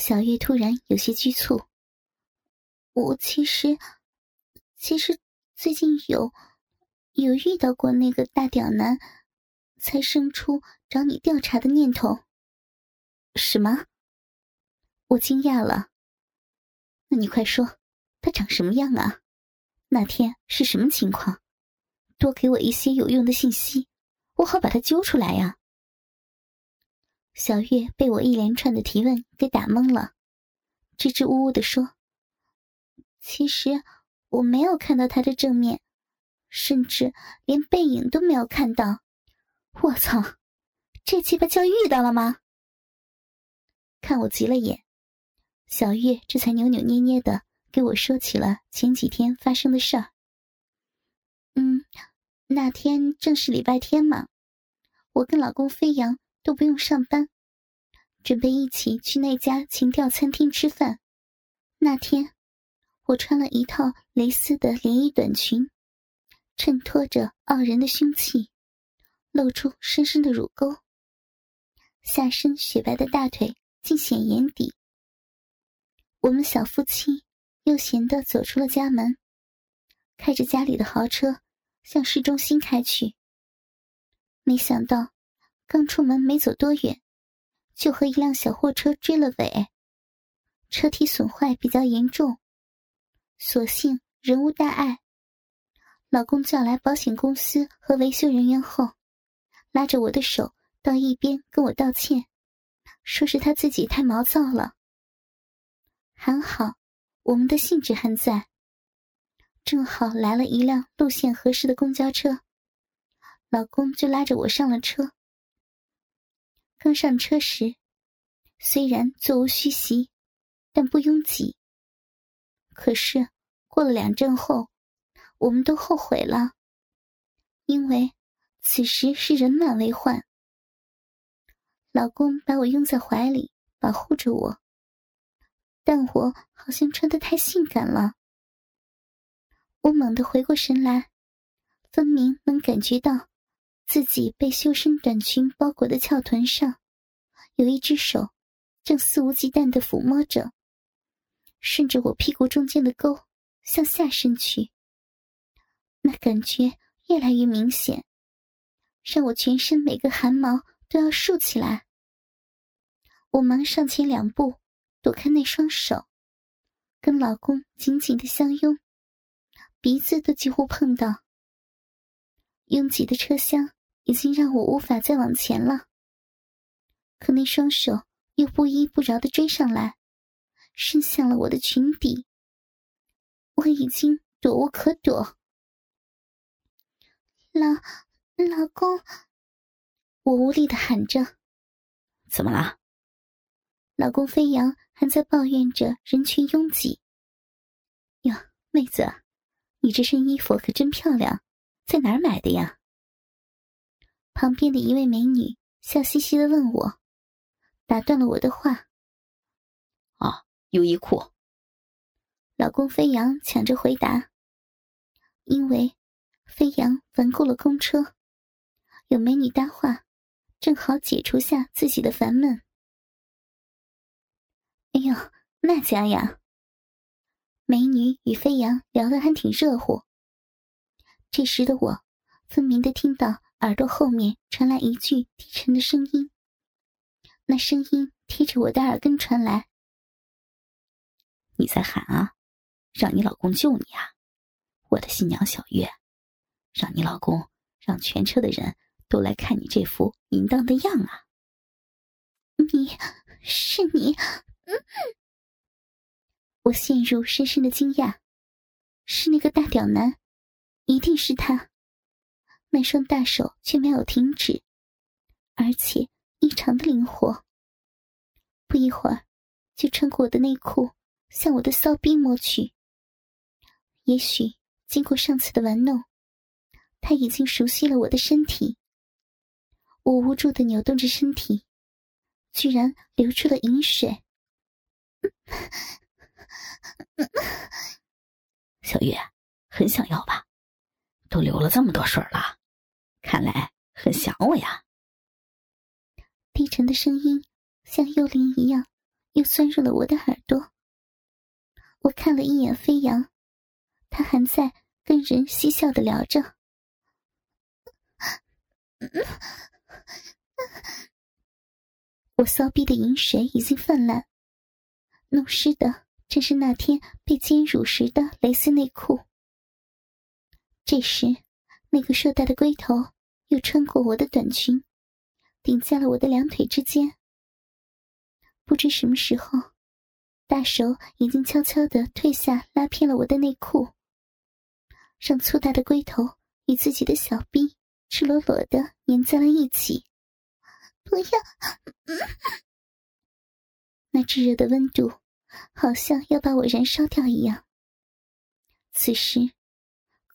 小月突然有些局促。我其实，其实最近有有遇到过那个大屌男，才生出找你调查的念头。什么？我惊讶了。那你快说，他长什么样啊？那天是什么情况？多给我一些有用的信息，我好把他揪出来呀。小月被我一连串的提问给打懵了，支支吾吾的说：“其实我没有看到他的正面，甚至连背影都没有看到。”我操，这鸡巴叫遇到了吗？看我急了眼，小月这才扭扭捏捏的给我说起了前几天发生的事儿。嗯，那天正是礼拜天嘛，我跟老公飞扬。都不用上班，准备一起去那家情调餐厅吃饭。那天，我穿了一套蕾丝的连衣短裙，衬托着傲人的胸器，露出深深的乳沟，下身雪白的大腿尽显眼底。我们小夫妻悠闲的走出了家门，开着家里的豪车向市中心开去。没想到。刚出门没走多远，就和一辆小货车追了尾，车体损坏比较严重，所幸人无大碍。老公叫来保险公司和维修人员后，拉着我的手到一边跟我道歉，说是他自己太毛躁了。还好，我们的兴致还在。正好来了一辆路线合适的公交车，老公就拉着我上了车。刚上车时，虽然座无虚席，但不拥挤。可是过了两站后，我们都后悔了，因为此时是人满为患。老公把我拥在怀里，保护着我，但我好像穿的太性感了。我猛地回过神来，分明能感觉到。自己被修身短裙包裹的翘臀上，有一只手正肆无忌惮的抚摸着，顺着我屁股中间的沟向下伸去。那感觉越来越明显，让我全身每个汗毛都要竖起来。我忙上前两步，躲开那双手，跟老公紧紧的相拥，鼻子都几乎碰到。拥挤的车厢。已经让我无法再往前了，可那双手又不依不饶的追上来，伸向了我的裙底。我已经躲无可躲。老老公，我无力的喊着：“怎么了？”老公飞扬还在抱怨着人群拥挤。哟，妹子，你这身衣服可真漂亮，在哪儿买的呀？旁边的一位美女笑嘻嘻的问我，打断了我的话。啊，优衣库。老公飞扬抢着回答，因为飞扬环顾了公车，有美女搭话，正好解除下自己的烦闷。哎呦，那家呀！美女与飞扬聊得还挺热乎。这时的我，分明的听到。耳朵后面传来一句低沉的声音，那声音贴着我的耳根传来：“你在喊啊，让你老公救你啊，我的新娘小月，让你老公让全车的人都来看你这副淫荡的样啊！”你是你？我陷入深深的惊讶，是那个大屌男，一定是他。那双大手却没有停止，而且异常的灵活。不一会儿，就穿过我的内裤，向我的骚逼摸去。也许经过上次的玩弄，他已经熟悉了我的身体。我无助的扭动着身体，居然流出了饮水。小月，很想要吧？都流了这么多水了。看来很想我呀。低沉的声音像幽灵一样又钻入了我的耳朵。我看了一眼飞扬，他还在跟人嬉笑的聊着。我骚逼的饮水已经泛滥，弄湿的正是那天被奸辱时的蕾丝内裤。这时，那个硕大的龟头又穿过我的短裙，顶在了我的两腿之间。不知什么时候，大手已经悄悄的退下，拉偏了我的内裤，让粗大的龟头与自己的小臂赤裸裸的粘在了一起。不要！那炙热的温度，好像要把我燃烧掉一样。此时，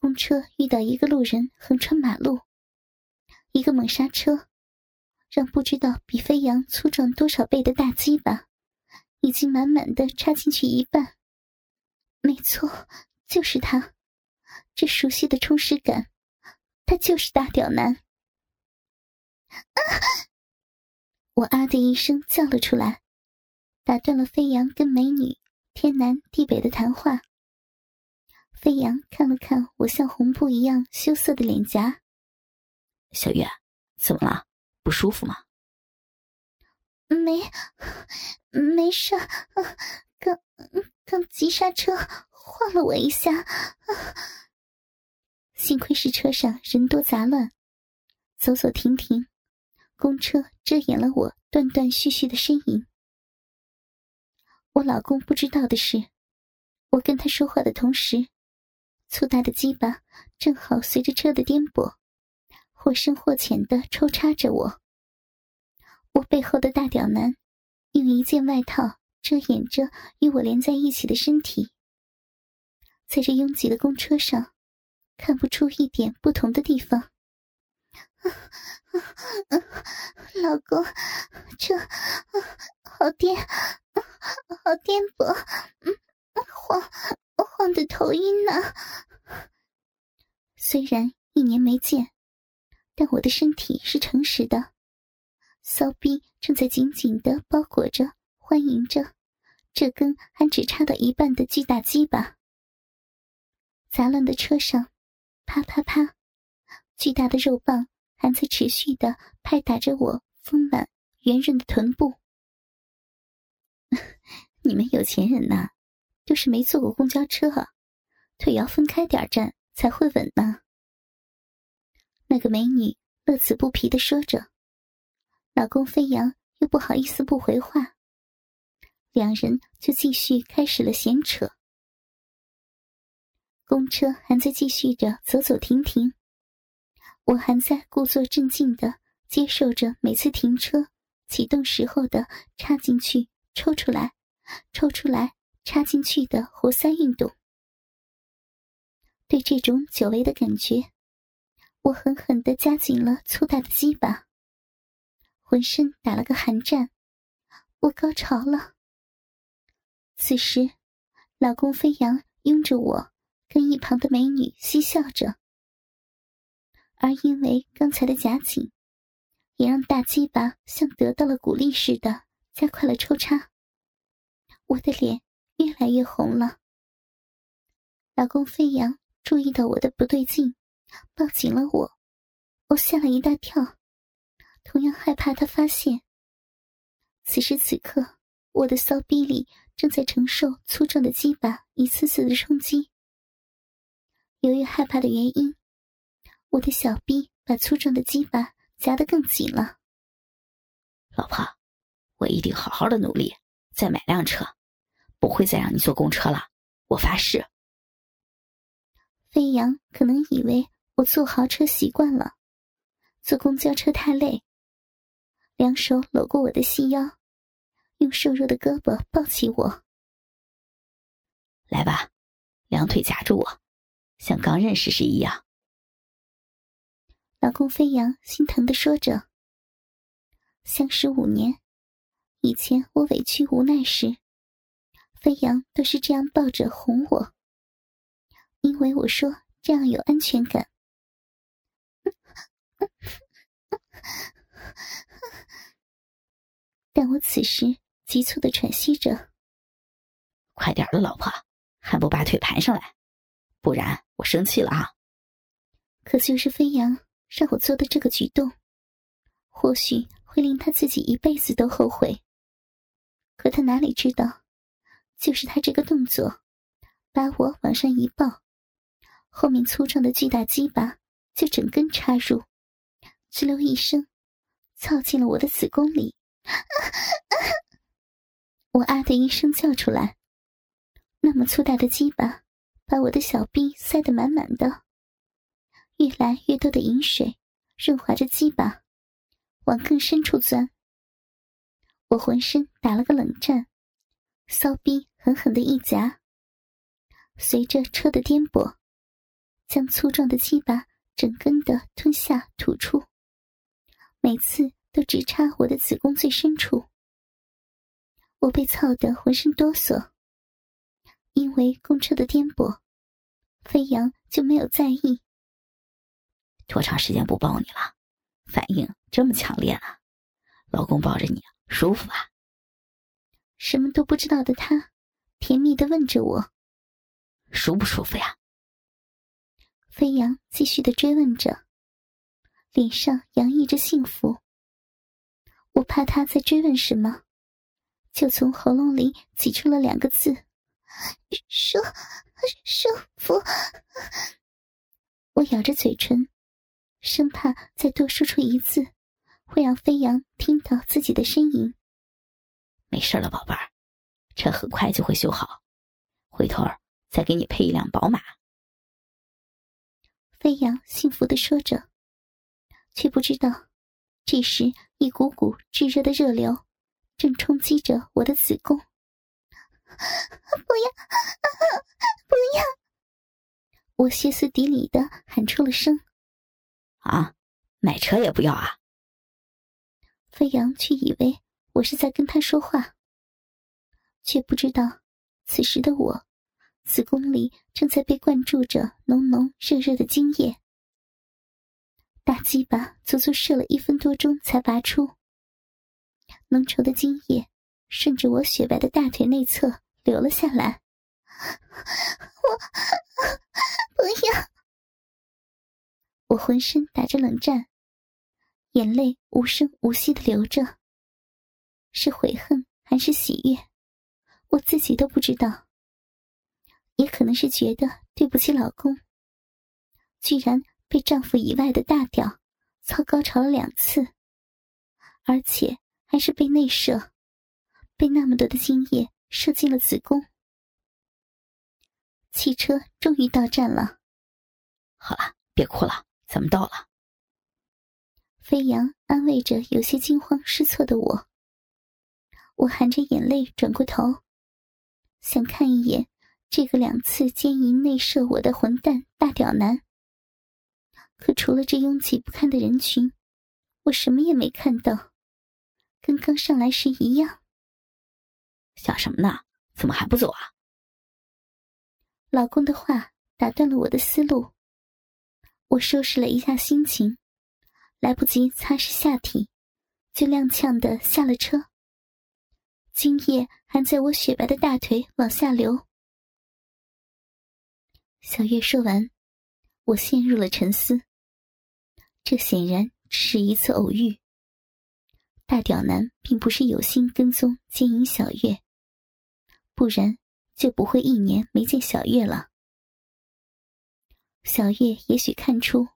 公车遇到一个路人横穿马路，一个猛刹车。让不知道比飞扬粗壮多少倍的大鸡巴，已经满满的插进去一半。没错，就是他，这熟悉的充实感，他就是大屌男。啊我啊的一声叫了出来，打断了飞扬跟美女天南地北的谈话。飞扬看了看我像红布一样羞涩的脸颊，小月，怎么了？不舒服吗？没，没事。刚刚急刹车晃了我一下，幸亏是车上人多杂乱，走走停停，公车遮掩了我断断续续的身影。我老公不知道的是，我跟他说话的同时，粗大的鸡巴正好随着车的颠簸。或深或浅的抽插着我，我背后的大屌男用一件外套遮掩着与我连在一起的身体，在这拥挤的公车上，看不出一点不同的地方。老公，这好颠，好颠簸，晃晃的头晕呢。虽然一年没见。但我的身体是诚实的，骚逼正在紧紧的包裹着、欢迎着这根还只差到一半的巨大鸡巴。杂乱的车上，啪啪啪，巨大的肉棒还在持续的拍打着我丰满圆润的臀部。你们有钱人呐，就是没坐过公交车，腿要分开点站才会稳呢。那个美女乐此不疲的说着，老公飞扬又不好意思不回话，两人就继续开始了闲扯。公车还在继续着走走停停，我还在故作镇静的接受着每次停车、启动时候的插进去、抽出来、抽出来、插进去的活塞运动，对这种久违的感觉。我狠狠的夹紧了粗大的鸡巴，浑身打了个寒战，我高潮了。此时，老公飞扬拥着我，跟一旁的美女嬉笑着，而因为刚才的夹紧，也让大鸡巴像得到了鼓励似的加快了抽插。我的脸越来越红了。老公飞扬注意到我的不对劲。抱紧了我，我吓了一大跳，同样害怕他发现。此时此刻，我的骚逼里正在承受粗壮的鸡巴一次次的冲击。由于害怕的原因，我的小臂把粗壮的鸡巴夹得更紧了。老婆，我一定好好的努力，再买辆车，不会再让你坐公车了，我发誓。飞扬可能以为。我坐豪车习惯了，坐公交车太累。两手搂过我的细腰，用瘦弱的胳膊抱起我。来吧，两腿夹住我，像刚认识时一样。老公飞扬心疼的说着。相识五年，以前我委屈无奈时，飞扬都是这样抱着哄我，因为我说这样有安全感。但我此时急促的喘息着。快点的，老婆，还不把腿盘上来，不然我生气了啊！可就是飞扬让我做的这个举动，或许会令他自己一辈子都后悔。可他哪里知道，就是他这个动作，把我往上一抱，后面粗壮的巨大鸡巴就整根插入，吱溜一声，操进了我的子宫里。我啊的一声叫出来，那么粗大的鸡巴把我的小臂塞得满满的，越来越多的饮水润滑着鸡巴，往更深处钻。我浑身打了个冷战，骚逼狠狠的一夹，随着车的颠簸，将粗壮的鸡巴整根的吞下吐出，每次都直插我的子宫最深处。我被操得浑身哆嗦，因为公车的颠簸，飞扬就没有在意。多长时间不抱你了？反应这么强烈啊，老公抱着你。舒服啊！什么都不知道的他，甜蜜的问着我：“舒不舒服呀？”飞扬继续的追问着，脸上洋溢着幸福。我怕他在追问什么，就从喉咙里挤出了两个字：“舒舒服。”我咬着嘴唇，生怕再多说出一字。会让飞扬听到自己的呻吟。没事了，宝贝儿，车很快就会修好，回头再给你配一辆宝马。飞扬幸福的说着，却不知道，这时一股股炙热的热流正冲击着我的子宫。不要，不要！我歇斯底里的喊出了声：“啊，买车也不要啊！”飞扬却以为我是在跟他说话，却不知道此时的我子宫里正在被灌注着浓浓热热的精液。大鸡巴足足射了一分多钟才拔出，浓稠的精液顺着我雪白的大腿内侧流了下来。我不要！我浑身打着冷战。眼泪无声无息的流着，是悔恨还是喜悦，我自己都不知道。也可能是觉得对不起老公，居然被丈夫以外的大屌操高潮了两次，而且还是被内射，被那么多的精液射进了子宫。汽车终于到站了，好了，别哭了，咱们到了。飞扬安慰着有些惊慌失措的我，我含着眼泪转过头，想看一眼这个两次奸淫内射我的混蛋大屌男。可除了这拥挤不堪的人群，我什么也没看到，跟刚上来时一样。想什么呢？怎么还不走啊？老公的话打断了我的思路，我收拾了一下心情。来不及擦拭下体，就踉跄的下了车。精液还在我雪白的大腿往下流。小月说完，我陷入了沉思。这显然是一次偶遇。大屌男并不是有心跟踪奸淫小月，不然就不会一年没见小月了。小月也许看出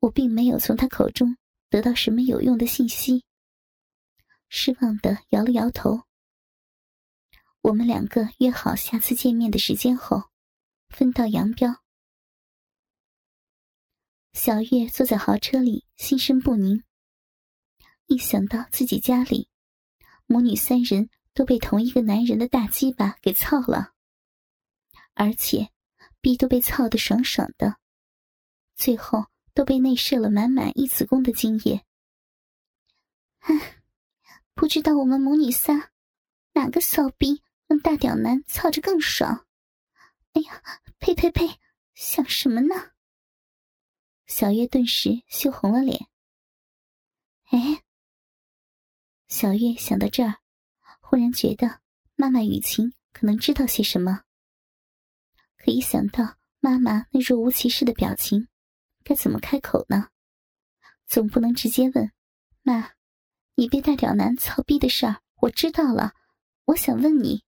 我并没有从他口中。得到什么有用的信息？失望的摇了摇头。我们两个约好下次见面的时间后，分道扬镳。小月坐在豪车里，心神不宁。一想到自己家里母女三人都被同一个男人的大鸡巴给操了，而且逼都被操的爽爽的，最后。都被内射了满满一子宫的精液。唉，不知道我们母女仨哪个骚逼让大屌男操着更爽？哎呀，呸呸呸！想什么呢？小月顿时羞红了脸。哎，小月想到这儿，忽然觉得妈妈雨晴可能知道些什么。可一想到妈妈那若无其事的表情，该怎么开口呢？总不能直接问：“妈，你被大屌男操逼的事儿，我知道了。我想问你。”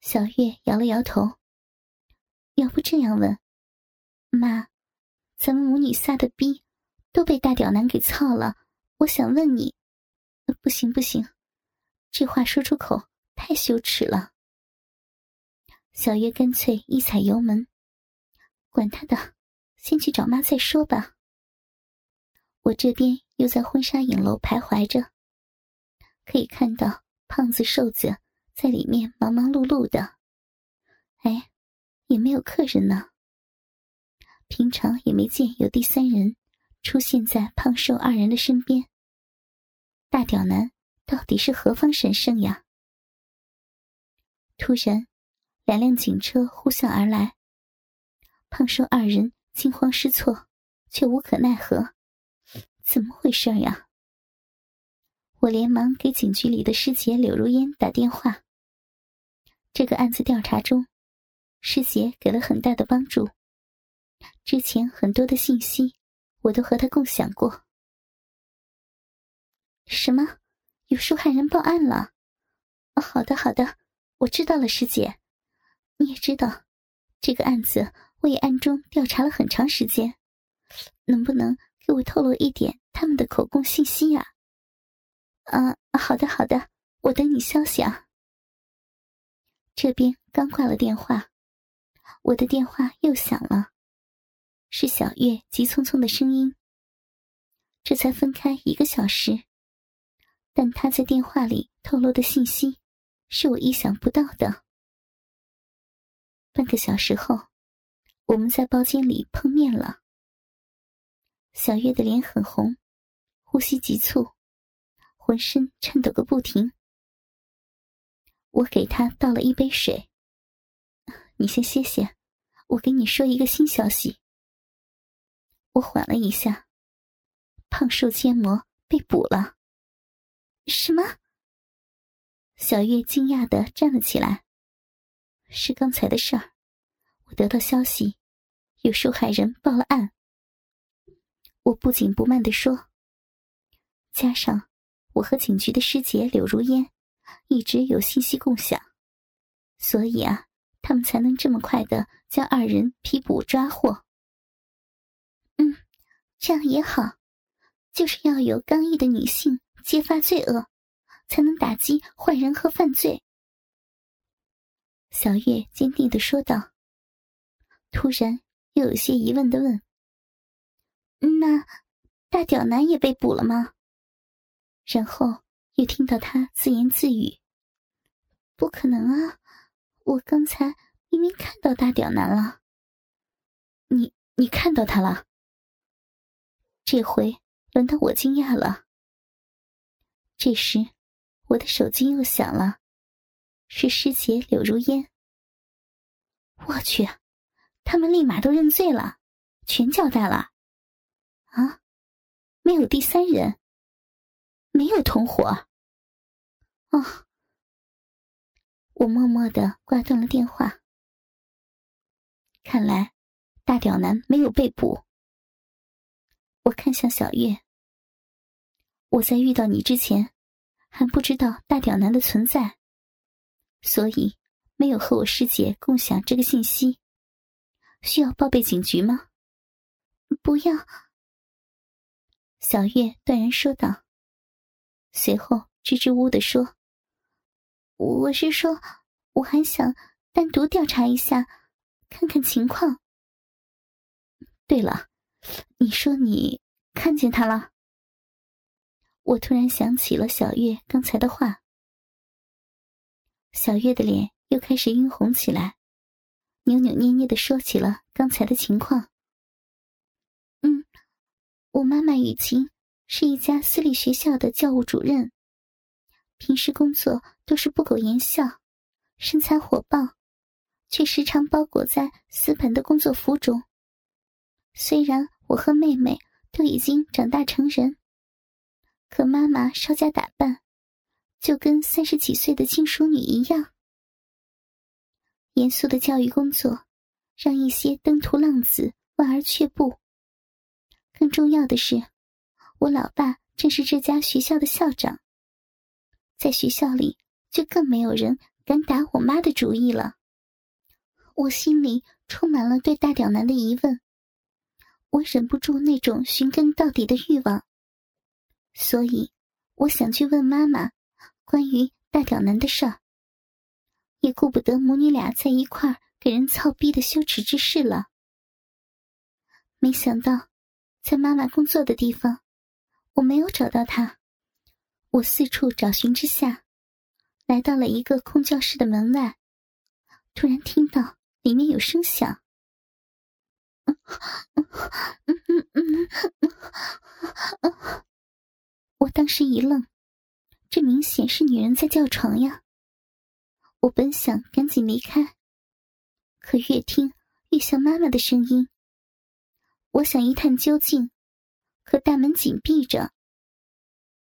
小月摇了摇头。要不这样问，妈，咱们母女仨的逼都被大屌男给操了。我想问你，不行不行，这话说出口太羞耻了。小月干脆一踩油门，管他的，先去找妈再说吧。我这边又在婚纱影楼徘徊着，可以看到胖子、瘦子在里面忙忙碌碌的。哎，也没有客人呢。平常也没见有第三人。出现在胖瘦二人的身边。大屌男到底是何方神圣呀？突然，两辆警车呼啸而来，胖瘦二人惊慌失措，却无可奈何。怎么回事呀？我连忙给警局里的师姐柳如烟打电话。这个案子调查中，师姐给了很大的帮助，之前很多的信息。我都和他共享过。什么？有受害人报案了？哦，好的，好的，我知道了，师姐。你也知道，这个案子我也暗中调查了很长时间。能不能给我透露一点他们的口供信息呀？啊，好的，好的，我等你消息啊。这边刚挂了电话，我的电话又响了。是小月急匆匆的声音。这才分开一个小时，但他在电话里透露的信息，是我意想不到的。半个小时后，我们在包间里碰面了。小月的脸很红，呼吸急促，浑身颤抖个不停。我给她倒了一杯水。你先歇歇，我给你说一个新消息。我缓了一下，胖瘦奸魔被捕了。什么？小月惊讶的站了起来。是刚才的事儿，我得到消息，有受害人报了案。我不紧不慢的说，加上我和警局的师姐柳如烟一直有信息共享，所以啊，他们才能这么快的将二人批捕抓获。这样也好，就是要有刚毅的女性揭发罪恶，才能打击坏人和犯罪。小月坚定的说道。突然又有些疑问的问：“那大屌男也被捕了吗？”然后又听到他自言自语：“不可能啊，我刚才明明看到大屌男了。”“你你看到他了？”这回轮到我惊讶了。这时，我的手机又响了，是师姐柳如烟。我去，他们立马都认罪了，全交代了。啊，没有第三人，没有同伙。哦，我默默的挂断了电话。看来，大屌男没有被捕。我看向小月。我在遇到你之前，还不知道大屌男的存在，所以没有和我师姐共享这个信息。需要报备警局吗？不要。小月断然说道，随后支支吾吾的说：“我是说，我还想单独调查一下，看看情况。对了。”你说你看见他了？我突然想起了小月刚才的话。小月的脸又开始晕红起来，扭扭捏捏的说起了刚才的情况。嗯，我妈妈雨晴是一家私立学校的教务主任，平时工作都是不苟言笑，身材火爆，却时常包裹在死板的工作服中。虽然。我和妹妹都已经长大成人，可妈妈稍加打扮，就跟三十几岁的轻熟女一样。严肃的教育工作，让一些登徒浪子望而却步。更重要的是，我老爸正是这家学校的校长，在学校里就更没有人敢打我妈的主意了。我心里充满了对大屌男的疑问，我忍不住那种寻根到底的欲望，所以我想去问妈妈关于大屌男的事儿。也顾不得母女俩在一块儿给人操逼的羞耻之事了。没想到，在妈妈工作的地方，我没有找到她。我四处找寻之下，来到了一个空教室的门外，突然听到里面有声响。我当时一愣，这明显是女人在叫床呀。我本想赶紧离开，可越听越像妈妈的声音。我想一探究竟，可大门紧闭着，